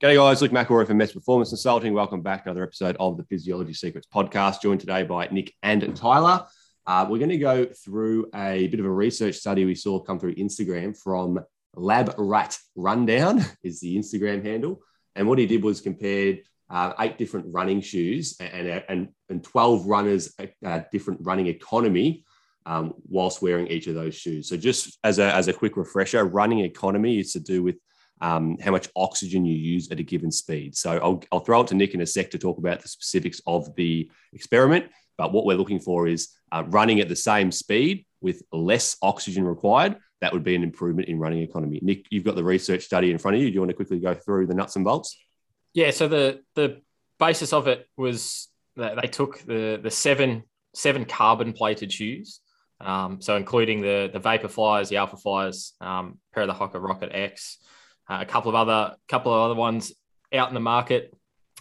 G'day guys, Luke McElroy from Mets Performance Consulting. Welcome back to another episode of the Physiology Secrets podcast, joined today by Nick and Tyler. Uh, we're going to go through a bit of a research study we saw come through Instagram from Lab Rat Rundown is the Instagram handle. And what he did was compared uh, eight different running shoes and, and, and 12 runners, uh, different running economy um, whilst wearing each of those shoes. So just as a, as a quick refresher, running economy is to do with um, how much oxygen you use at a given speed. So I'll, I'll throw it to Nick in a sec to talk about the specifics of the experiment. But what we're looking for is uh, running at the same speed with less oxygen required. That would be an improvement in running economy. Nick, you've got the research study in front of you. Do you want to quickly go through the nuts and bolts? Yeah. So the the basis of it was that they took the the seven seven carbon plated shoes. Um, so including the the Vapor Flyers, the Alpha Flyers, um, pair of the Hoka Rocket X, uh, a couple of other couple of other ones out in the market,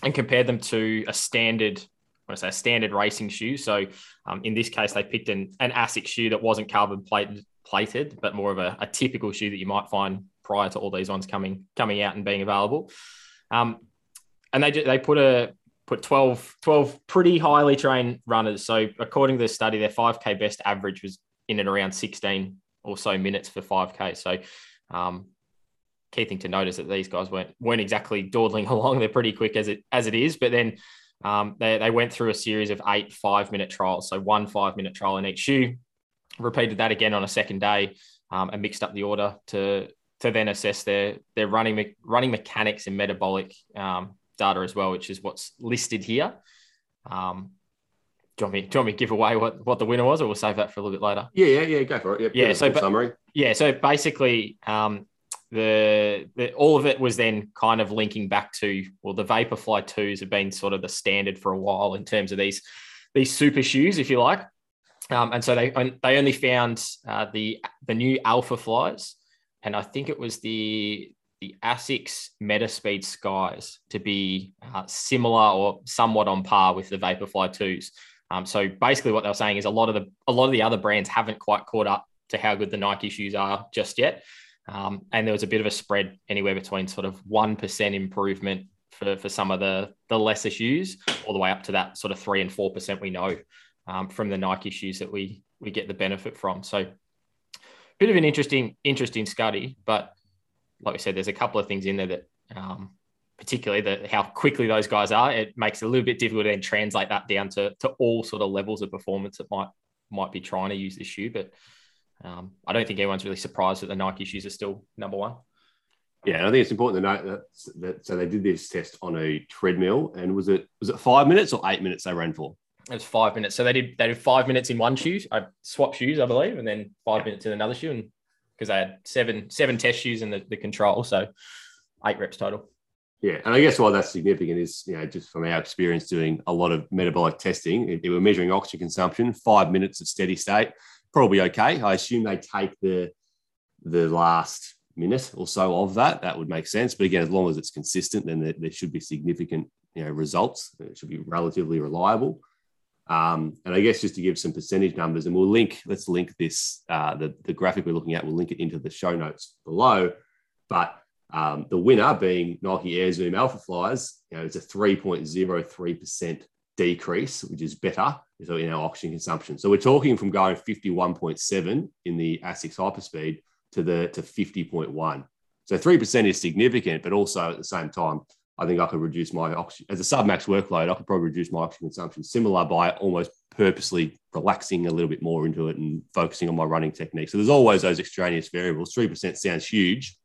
and compared them to a standard. I want to say a standard racing shoe. So um, in this case, they picked an, an ASICS shoe that wasn't carbon plated, plated, but more of a, a, typical shoe that you might find prior to all these ones coming coming out and being available. Um, and they they put a put 12, 12 pretty highly trained runners. So according to the study, their 5K best average was in and around 16 or so minutes for 5K. So um, key thing to notice that these guys weren't weren't exactly dawdling along. They're pretty quick as it as it is, but then um, they they went through a series of eight five minute trials, so one five minute trial in each shoe. Repeated that again on a second day, um, and mixed up the order to to then assess their their running running mechanics and metabolic um, data as well, which is what's listed here. Um, do you, want me, do you want me to give away what, what the winner was, or we'll save that for a little bit later? Yeah, yeah, yeah. Go for it. Yep, yeah. So, summary. Yeah. So basically, um, the, the, all of it was then kind of linking back to well the vaporfly 2s have been sort of the standard for a while in terms of these these super shoes if you like. Um, and so they they only found uh, the the new alpha flies and i think it was the the asics metaspeed skies to be uh, similar or somewhat on par with the vaporfly 2s um, so basically what they were saying is a lot of the a lot of the other brands haven't quite caught up to how good the nike shoes are just yet um, and there was a bit of a spread anywhere between sort of 1% improvement for, for some of the, the lesser shoes, all the way up to that sort of 3 and 4% we know um, from the Nike shoes that we, we get the benefit from. So, bit of an interesting, interesting study. But like we said, there's a couple of things in there that, um, particularly the, how quickly those guys are, it makes it a little bit difficult to then translate that down to, to all sort of levels of performance that might might be trying to use this shoe. But um, I don't think anyone's really surprised that the Nike shoes are still number one. Yeah, and I think it's important to note that, that so they did this test on a treadmill, and was it was it five minutes or eight minutes they ran for? It was five minutes. So they did they did five minutes in one shoe. I swapped shoes, I believe, and then five minutes in another shoe, and because they had seven seven test shoes in the, the control, so eight reps total. Yeah, and I guess why that's significant is you know just from our experience doing a lot of metabolic testing, they were measuring oxygen consumption, five minutes of steady state probably okay. I assume they take the the last minute or so of that. That would make sense. But again, as long as it's consistent, then there, there should be significant you know results. It should be relatively reliable. Um, and I guess just to give some percentage numbers, and we'll link. Let's link this uh, the the graphic we're looking at. We'll link it into the show notes below. But um, the winner being Nike Air Zoom Alpha Flies, you know, it's a 3.03% decrease, which is better so in our oxygen consumption. So we're talking from going 51.7 in the ASICS hyperspeed to the to 50.1. So 3% is significant, but also at the same time, I think I could reduce my oxygen as a submax workload. I could probably reduce my oxygen consumption similar by almost purposely relaxing a little bit more into it and focusing on my running technique. So there's always those extraneous variables. 3% sounds huge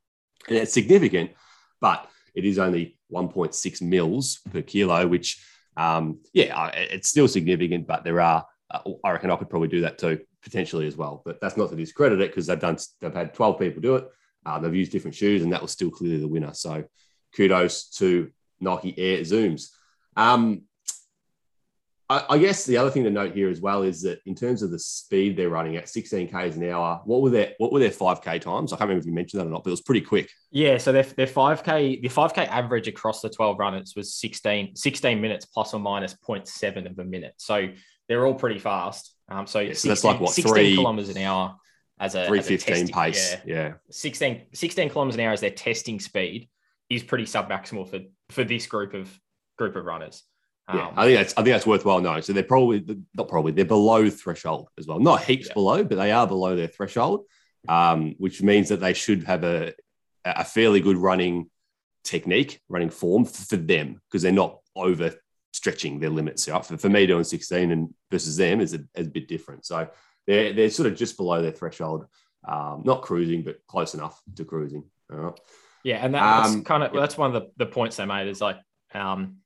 and it's significant, but it is only 1.6 mils per kilo, which um, yeah, it's still significant, but there are, uh, I reckon I could probably do that too, potentially as well. But that's not to discredit it because they've done, they've had 12 people do it. Uh, they've used different shoes, and that was still clearly the winner. So kudos to Nike Air Zooms. Um, I, guess the other thing to note here as well is that in terms of the speed they're running at 16 k's an hour, what were their what were their 5k times? I can't remember if you mentioned that or not, but it was pretty quick. Yeah, so their, their 5k the 5k average across the 12 runners was 16 16 minutes plus or minus 0.7 of a minute. So they're all pretty fast. Um, so, yeah, 16, that's like what 16 three kilometers an hour as a 315 pace. Yeah. yeah. 16, 16 kilometers an hour is their testing speed is pretty submaximal for for this group of group of runners. Um, yeah, I think that's I think that's worthwhile knowing. So they're probably not probably they're below threshold as well. Not heaps yeah. below, but they are below their threshold, um, which means that they should have a a fairly good running technique, running form for them because they're not over stretching their limits. Right? For, for me, doing 16 and versus them is a, is a bit different. So they're they're sort of just below their threshold, um, not cruising, but close enough to cruising. Right? Yeah, and that's um, kind of that's one of the, the points they made is like um,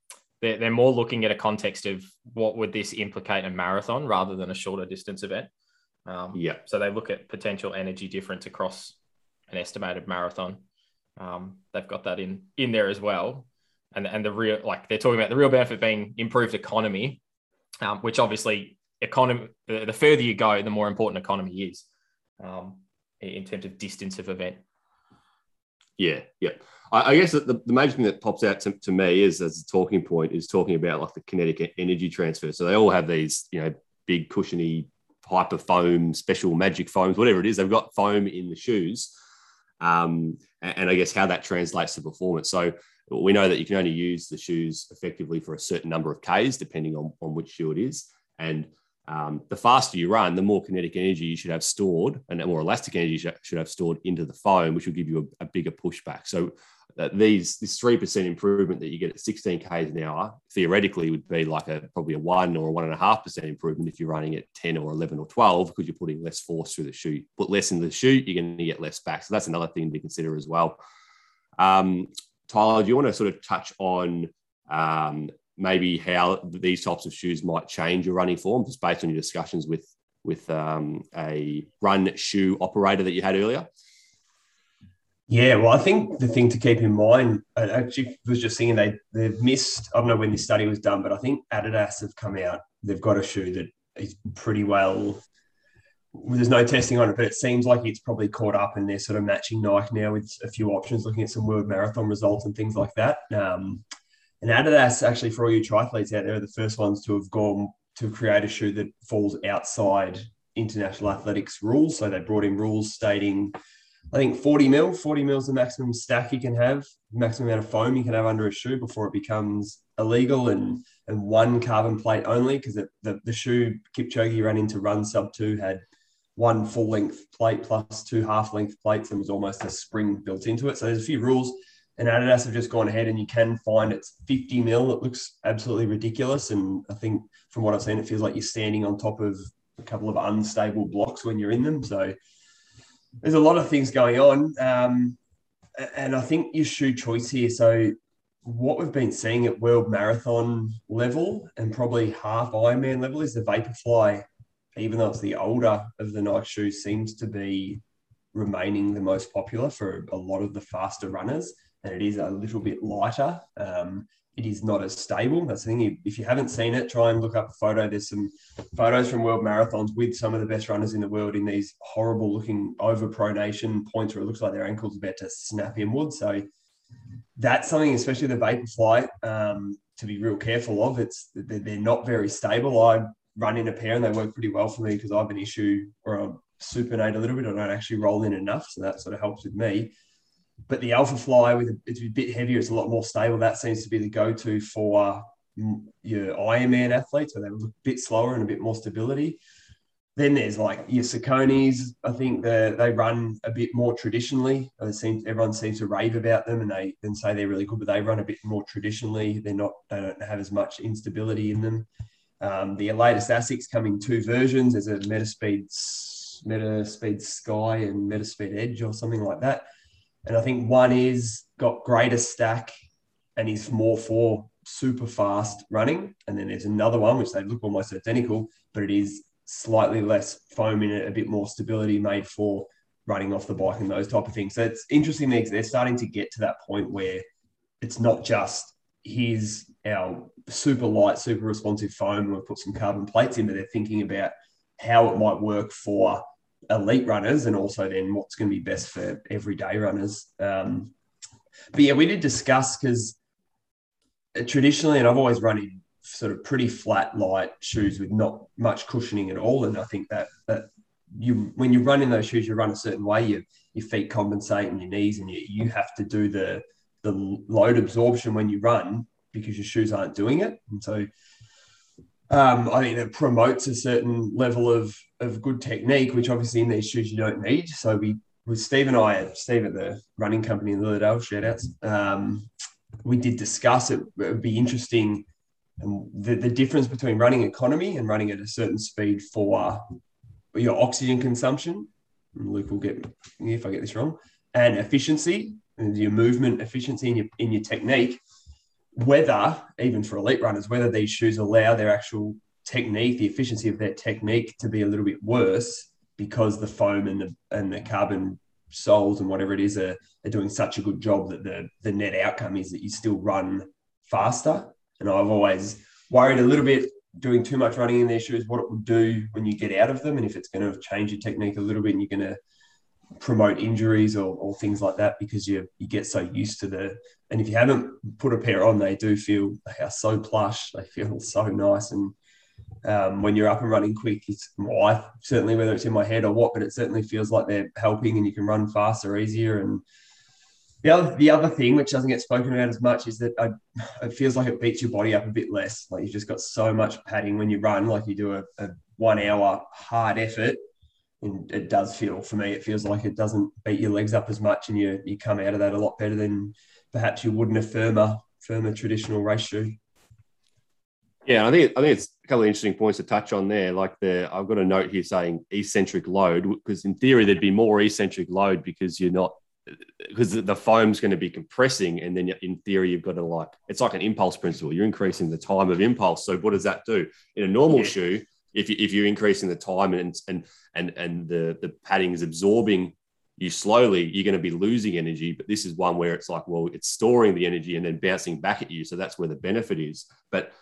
they're, they're more looking at a context of what would this implicate a marathon rather than a shorter distance event. Um, yeah. So they look at potential energy difference across an estimated marathon. Um, they've got that in in there as well, and and the real like they're talking about the real benefit being improved economy, um, which obviously economy the, the, further you go, the more important economy is um, in terms of distance of event. Yeah, yeah. I, I guess the, the major thing that pops out to, to me is as a talking point is talking about like the kinetic energy transfer. So they all have these, you know, big cushiony hyper foam, special magic foams, whatever it is. They've got foam in the shoes. Um, and, and I guess how that translates to performance. So we know that you can only use the shoes effectively for a certain number of Ks, depending on, on which shoe it is. And um, the faster you run, the more kinetic energy you should have stored, and the more elastic energy you should have stored into the foam, which will give you a, a bigger pushback. So uh, these this three percent improvement that you get at 16 k's an hour theoretically would be like a probably a one or a one and a half percent improvement if you're running at 10 or 11 or 12 because you're putting less force through the chute. Put less in the chute, you're going to get less back. So that's another thing to consider as well. Um, Tyler, do you want to sort of touch on um, maybe how these types of shoes might change your running form just based on your discussions with with um, a run shoe operator that you had earlier? Yeah, well, I think the thing to keep in mind, I actually was just thinking they they've missed. I don't know when this study was done, but I think Adidas have come out. They've got a shoe that is pretty well. There's no testing on it, but it seems like it's probably caught up, and they're sort of matching Nike now with a few options, looking at some world marathon results and things like that. Um, and Adidas, actually, for all you triathletes out there, are the first ones to have gone to create a shoe that falls outside international athletics rules. So they brought in rules stating, I think 40 mil, 40 mil is the maximum stack you can have, maximum amount of foam you can have under a shoe before it becomes illegal and and one carbon plate only because the, the, shoe Kipchoge ran into run sub two had one full length plate plus two half length plates and was almost a spring built into it. So there's a few rules and Adidas have just gone ahead and you can find it's 50 mil. It looks absolutely ridiculous. And I think from what I've seen, it feels like you're standing on top of a couple of unstable blocks when you're in them. So there's a lot of things going on. Um, and I think your shoe choice here. So what we've been seeing at world marathon level and probably half Ironman level is the Vaporfly, even though it's the older of the Nike shoes, seems to be remaining the most popular for a lot of the faster runners and it is a little bit lighter. Um, it is not as stable. That's the thing. If you haven't seen it, try and look up a photo. There's some photos from world marathons with some of the best runners in the world in these horrible looking overpronation points where it looks like their ankle's are about to snap inward. So that's something, especially the Vaporfly, um, to be real careful of. It's they're not very stable. I run in a pair and they work pretty well for me because I have an issue where I supinate a little bit. I don't actually roll in enough, so that sort of helps with me. But the Alpha Fly with it's a bit heavier, it's a lot more stable. That seems to be the go-to for mm, your Ironman athletes, where they look a bit slower and a bit more stability. Then there's like your Sauconys. I think they they run a bit more traditionally. It seems everyone seems to rave about them and they then say they're really good, but they run a bit more traditionally. They're not they don't have as much instability in them. Um, the latest Asics come in two versions. There's a Metaspeed Metaspeed Sky and Metaspeed Edge or something like that. And I think one is got greater stack and is more for super fast running. And then there's another one which they look almost identical, but it is slightly less foam in it, a bit more stability made for running off the bike and those type of things. So it's interesting because they're starting to get to that point where it's not just here's our super light, super responsive foam, and we've put some carbon plates in, but they're thinking about how it might work for elite runners and also then what's going to be best for everyday runners. Um, but yeah, we did discuss because traditionally, and I've always run in sort of pretty flat, light shoes with not much cushioning at all. And I think that that you when you run in those shoes, you run a certain way. You, your feet compensate and your knees, and you, you have to do the the load absorption when you run because your shoes aren't doing it. And so um, I think it promotes a certain level of, of good technique, which obviously in these shoes you don't need. So we with Steve and I, Steve at the running company in Lilydale, shout outs, um, we did discuss it. It would be interesting and the, the difference between running economy and running at a certain speed for your oxygen consumption. Luke will get me if I get this wrong, and efficiency and your movement efficiency in your in your technique. Whether even for elite runners, whether these shoes allow their actual technique, the efficiency of their technique, to be a little bit worse because the foam and the and the carbon soles and whatever it is are, are doing such a good job that the the net outcome is that you still run faster. And I've always worried a little bit doing too much running in their shoes, what it will do when you get out of them, and if it's going to change your technique a little bit, and you're going to promote injuries or, or things like that because you you get so used to the. And if you haven't put a pair on, they do feel they are so plush. They feel so nice, and um, when you're up and running quick, it's I, certainly whether it's in my head or what, but it certainly feels like they're helping, and you can run faster, easier, and the other, the other thing, which doesn't get spoken about as much, is that I, it feels like it beats your body up a bit less. Like you've just got so much padding when you run, like you do a, a one hour hard effort. And it does feel, for me, it feels like it doesn't beat your legs up as much, and you you come out of that a lot better than perhaps you would in a firmer, firmer traditional race shoe. Yeah, I think I think it's a couple of interesting points to touch on there. Like the I've got a note here saying eccentric load because in theory there'd be more eccentric load because you're not because the foam's going to be compressing and then in theory you've got to like it's like an impulse principle you're increasing the time of impulse so what does that do in a normal yeah. shoe if, you, if you're increasing the time and and and and the the padding is absorbing you slowly you're going to be losing energy. But this is one where it's like well it's storing the energy and then bouncing back at you. So that's where the benefit is. But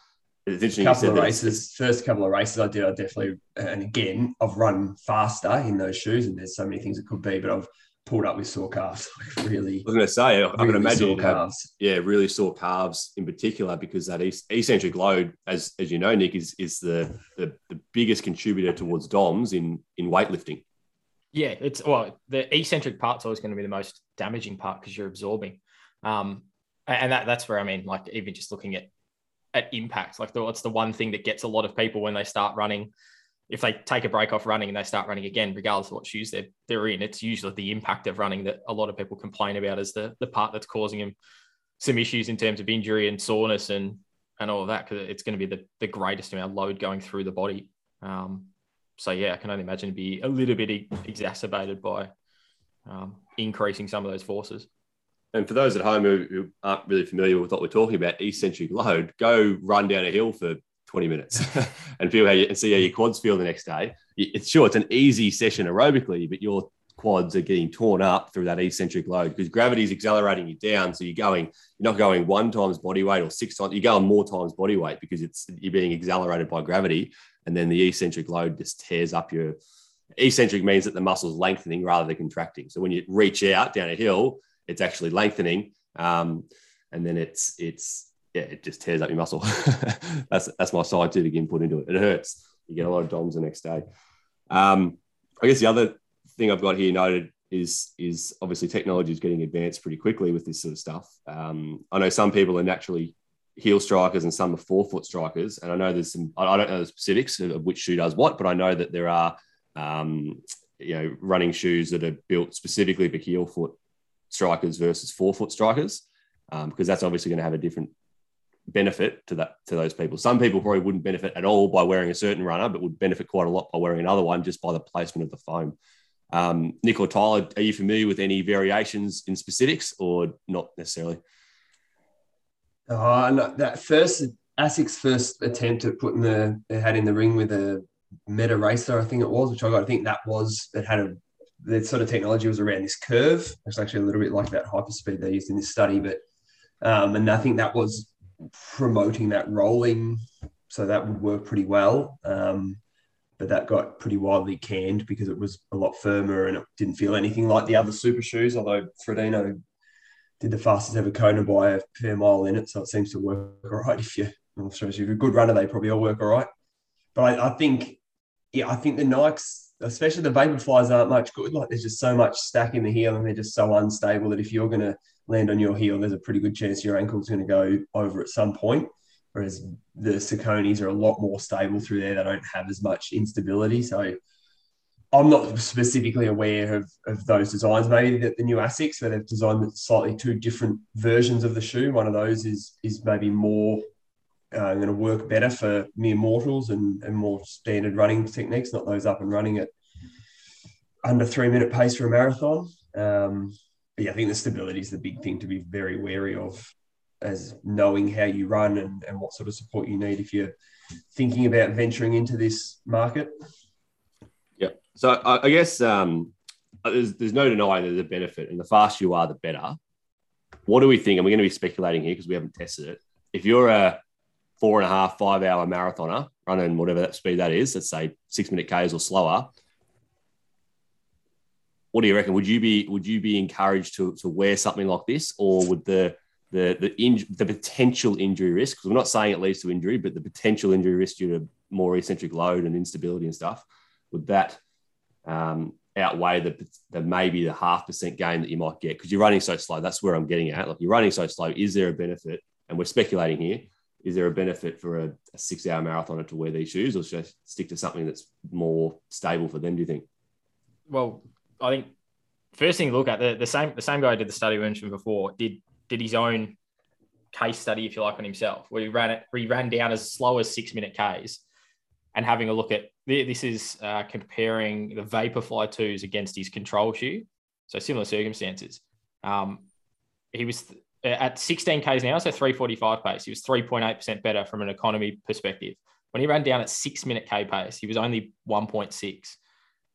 it's interesting couple of races first couple of races i did i definitely and again i've run faster in those shoes and there's so many things it could be but i've pulled up with sore calves. Like really, I was going to say, I can imagine calves. yeah, really sore calves in particular because that eccentric load, as as you know, Nick, is is the the, the biggest contributor towards DOMs in in weightlifting. Yeah, it's well, the eccentric part's always going to be the most damaging part because you're absorbing, um, and that that's where I mean, like even just looking at at impact, like the, it's the one thing that gets a lot of people when they start running if they take a break off running and they start running again, regardless of what shoes they're, they're in, it's usually the impact of running that a lot of people complain about as the, the part that's causing them some issues in terms of injury and soreness and, and all of that, because it's going to be the, the greatest amount of load going through the body. Um, so, yeah, I can only imagine it'd be a little bit exacerbated by um, increasing some of those forces. And for those at home who aren't really familiar with what we're talking about, eccentric load, go run down a hill for 20 minutes and feel how you and see how your quads feel the next day. It's sure it's an easy session aerobically, but your quads are getting torn up through that eccentric load because gravity is accelerating you down. So you're going, you're not going one times body weight or six times, you're going more times body weight because it's you're being accelerated by gravity. And then the eccentric load just tears up your eccentric means that the muscle's lengthening rather than contracting. So when you reach out down a hill, it's actually lengthening. Um, and then it's it's yeah, it just tears up your muscle. that's that's my scientific input into it. It hurts. You get a lot of DOMs the next day. Um, I guess the other thing I've got here noted is is obviously technology is getting advanced pretty quickly with this sort of stuff. Um, I know some people are naturally heel strikers and some are forefoot strikers, and I know there's some. I don't know the specifics of which shoe does what, but I know that there are um, you know running shoes that are built specifically for heel foot strikers versus forefoot strikers because um, that's obviously going to have a different benefit to that to those people. Some people probably wouldn't benefit at all by wearing a certain runner, but would benefit quite a lot by wearing another one just by the placement of the foam. Um, Nick or Tyler, are you familiar with any variations in specifics or not necessarily? Oh, no, that first ASIC's first attempt at putting the, hat in the ring with a meta racer, I think it was, which I got. Think that was it had a the sort of technology was around this curve. It's actually a little bit like that hyperspeed they used in this study, but um, and I think that was promoting that rolling, so that would work pretty well. Um, but that got pretty widely canned because it was a lot firmer and it didn't feel anything like the other super shoes. Although Frodeno did the fastest ever Kona by a fair mile in it, so it seems to work all right. If you, I'm sure if you're a good runner, they probably all work all right. But I, I think, yeah, I think the Nikes, especially the Vaporflies, aren't much good. Like there's just so much stack in the heel, and they're just so unstable that if you're to land on your heel, there's a pretty good chance your ankle's going to go over at some point. Whereas the Sauconys are a lot more stable through there. They don't have as much instability. So I'm not specifically aware of, of those designs. Maybe the, the new Asics, where they've designed slightly two different versions of the shoe. One of those is is maybe more uh, going to work better for mere mortals and, and more standard running techniques, not those up and running at under three minute pace for a marathon. Um, yeah, I think the stability is the big thing to be very wary of as knowing how you run and, and what sort of support you need if you're thinking about venturing into this market. Yeah. So I, I guess um, there's, there's no denying there's a benefit, and the faster you are, the better. What do we think? And we're going to be speculating here because we haven't tested it. If you're a four and a half, five hour marathoner running whatever that speed that is, let's say six minute Ks or slower, what do you reckon? Would you be would you be encouraged to, to wear something like this, or would the the the in, the potential injury risk? Because we're not saying it leads to injury, but the potential injury risk due to more eccentric load and instability and stuff, would that um, outweigh the, the maybe the half percent gain that you might get because you're running so slow? That's where I'm getting at. Like you're running so slow. Is there a benefit? And we're speculating here. Is there a benefit for a, a six-hour marathoner to wear these shoes, or should I stick to something that's more stable for them? Do you think? Well, I think first thing to look at the, the same the same guy who did the study we mentioned before did did his own case study, if you like, on himself, where he ran it, he ran down as slow as six minute Ks, and having a look at this is uh, comparing the Vaporfly twos against his control shoe, so similar circumstances. Um, he was at 16 Ks now, so 345 pace. He was 3.8 percent better from an economy perspective. When he ran down at six minute K pace, he was only 1.6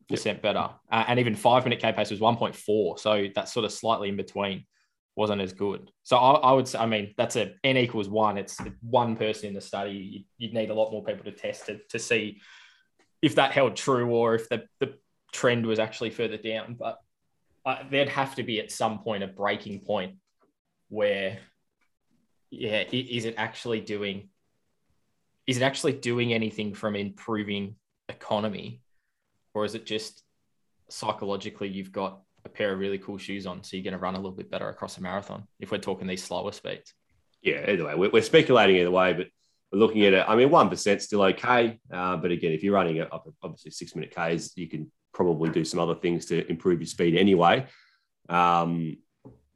percent better, uh, and even five minute K pace was one point four. So that's sort of slightly in between. Wasn't as good. So I, I, would say, I mean, that's a n equals one. It's one person in the study. You'd need a lot more people to test it to see if that held true or if the, the trend was actually further down. But uh, there'd have to be at some point a breaking point where, yeah, is it actually doing? Is it actually doing anything from improving economy or is it just psychologically you've got a pair of really cool shoes on, so you're going to run a little bit better across a marathon if we're talking these slower speeds? Yeah, either way, we're, we're speculating either way, but we're looking at it. I mean, one percent still okay, uh, but again, if you're running obviously six minute Ks, you can probably do some other things to improve your speed anyway. Um,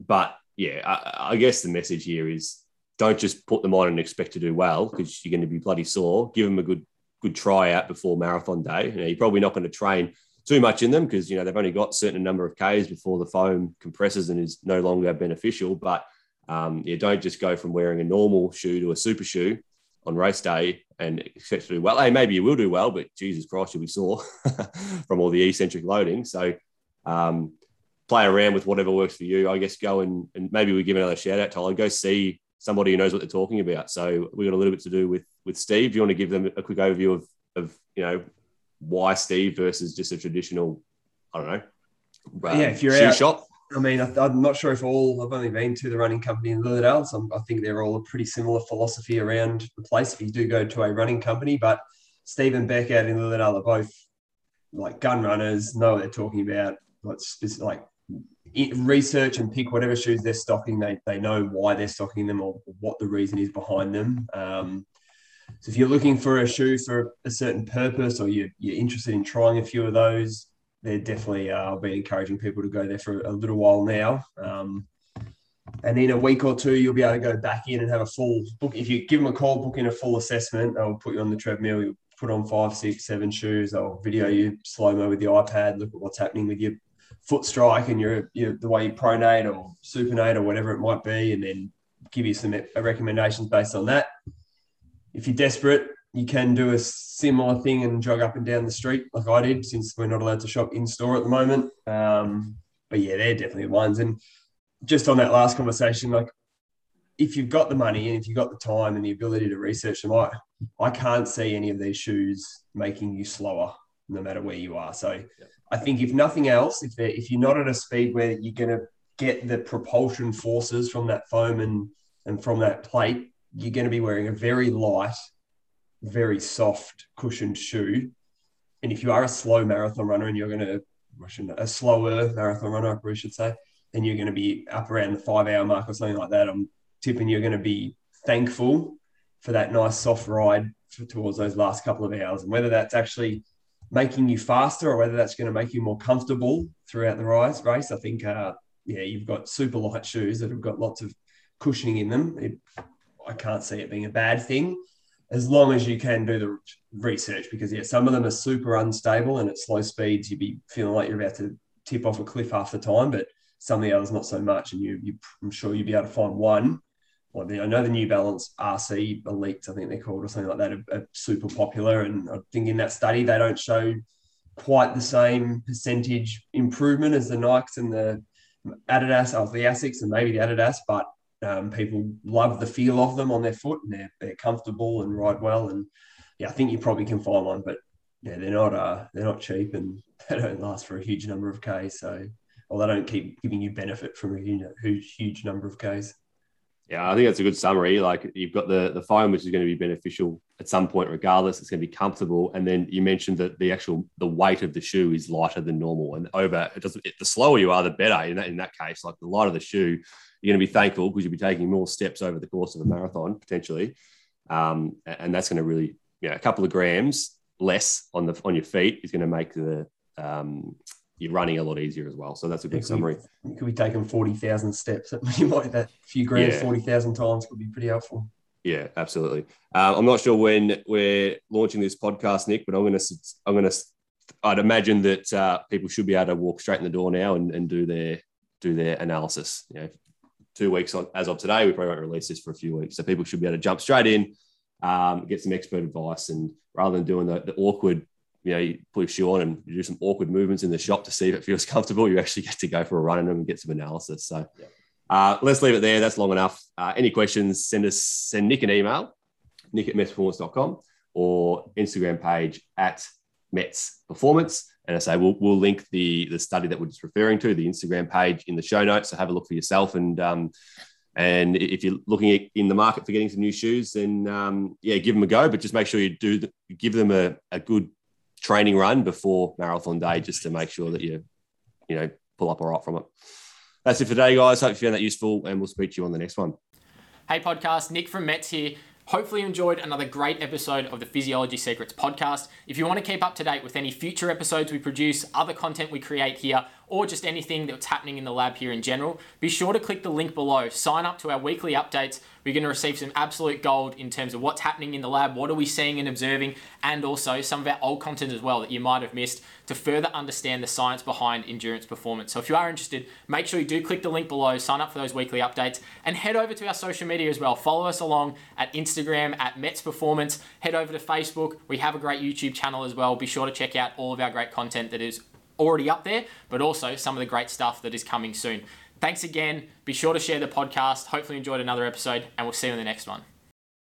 but yeah, I, I guess the message here is don't just put them on and expect to do well because you're going to be bloody sore. Give them a good good try out before marathon day. You know, you're probably not going to train too much in them because you know they've only got a certain number of Ks before the foam compresses and is no longer beneficial. But um, yeah, don't just go from wearing a normal shoe to a super shoe on race day and expect to do well. Hey, maybe you will do well, but Jesus Christ, you'll be sore from all the eccentric loading. So um, play around with whatever works for you. I guess go and, and maybe we give another shout out, Tyler. Go see somebody who knows what they're talking about. So we got a little bit to do with with Steve. Do you want to give them a quick overview of of you know why Steve versus just a traditional, I don't know, um, yeah, if you're shoe out, shop. I mean, I, am not sure if all. I've only been to the running company in Lilydale, so I think they're all a pretty similar philosophy around the place. If you do go to a running company, but Steve and Beck out in Lilydale are both like gun runners, know what they're talking about, like specific, like research and pick whatever shoes they're stocking. They, they know why they're stocking them or what the reason is behind them. Um, so if you're looking for a shoe for a certain purpose or you, you're interested in trying a few of those, they're definitely, uh, I'll be encouraging people to go there for a little while now. Um, and in a week or two, you'll be able to go back in and have a full book. If you give them a call, book in a full assessment, they'll put you on the treadmill. You put on five, six, seven shoes. They'll video you slow mo with the iPad, look at what's happening with your foot strike and your, your the way you pronate or supinate or whatever it might be, and then give you some recommendations based on that if you're desperate, you can do a similar thing and jog up and down the street like I did, since we're not allowed to shop in store at the moment. Um, but yeah, they're definitely ones. And just on that last conversation, like if you've got the money and if you've got the time and the ability to research them, I, I can't see any of these shoes making you slower no matter where you are. So. I think if nothing else, if if you're not at a speed where you're going to get the propulsion forces from that foam and and from that plate, you're going to be wearing a very light, very soft cushioned shoe. And if you are a slow marathon runner and you're going to, a slower marathon runner, we should say, then you're going to be up around the five hour mark or something like that, I'm tipping you're going to be thankful for that nice soft ride towards those last couple of hours. And whether that's actually making you faster or whether that's going to make you more comfortable throughout the race, I think, uh, yeah, you've got super light shoes that have got lots of cushioning in them. It, I can't see it being a bad thing as long as you can do the research because yeah, some of them are super unstable and at slow speeds you'd be feeling like you're about to tip off a cliff half the time, but some of the others not so much. And you, you I'm sure you'd be able to find one. Well, I know the New Balance RC Elites, I think they're called, or something like that, are, are super popular. And I think in that study they don't show quite the same percentage improvement as the Nikes and the Adidas, or the Asics, and maybe the Adidas, but um, people love the feel of them on their foot and they're, they're comfortable and ride well. And yeah, I think you probably can find one, but yeah, they're not uh, they're not cheap and they don't last for a huge number of Ks. So, or they don't keep giving you benefit from a huge, huge number of Ks. Yeah, I think that's a good summary. Like you've got the the foam, which is going to be beneficial at some point, regardless. It's going to be comfortable, and then you mentioned that the actual the weight of the shoe is lighter than normal, and over it doesn't. It, the slower you are, the better. In that in that case, like the lighter the shoe, you're going to be thankful because you'll be taking more steps over the course of a marathon potentially, um, and that's going to really, you know, a couple of grams less on the on your feet is going to make the um, you're running a lot easier as well. So that's a good summary. You could be taking forty thousand steps. You might that few grams yeah. forty thousand times could be pretty helpful. Yeah, absolutely. Uh, I'm not sure when we're launching this podcast, Nick, but I'm going to I'm going to I'd imagine that uh, people should be able to walk straight in the door now and, and do their do their analysis. You know, two weeks on, as of today. We probably won't release this for a few weeks, so people should be able to jump straight in, um, get some expert advice, and rather than doing the, the awkward, you know, you put your shoe on and you do some awkward movements in the shop to see if it feels comfortable, you actually get to go for a run in them and get some analysis. So. Yeah. Uh, let's leave it there. That's long enough. Uh, any questions, send us, send Nick an email, nick at metsperformance.com or Instagram page at Mets Performance. And I say we'll, we'll link the the study that we're just referring to, the Instagram page in the show notes. So have a look for yourself. And um, and if you're looking in the market for getting some new shoes, then um, yeah, give them a go. But just make sure you do the, give them a, a good training run before marathon day, just to make sure that you you know pull up all right from it. That's it for today, guys. Hope you found that useful, and we'll speak to you on the next one. Hey, podcast. Nick from Mets here. Hopefully, you enjoyed another great episode of the Physiology Secrets podcast. If you want to keep up to date with any future episodes we produce, other content we create here, or just anything that's happening in the lab here in general, be sure to click the link below. Sign up to our weekly updates. We're going to receive some absolute gold in terms of what's happening in the lab, what are we seeing and observing, and also some of our old content as well that you might have missed to further understand the science behind endurance performance. So if you are interested, make sure you do click the link below, sign up for those weekly updates, and head over to our social media as well. Follow us along at Instagram at Mets Performance. Head over to Facebook. We have a great YouTube channel as well. Be sure to check out all of our great content that is already up there, but also some of the great stuff that is coming soon. Thanks again. Be sure to share the podcast. Hopefully, enjoyed another episode, and we'll see you in the next one.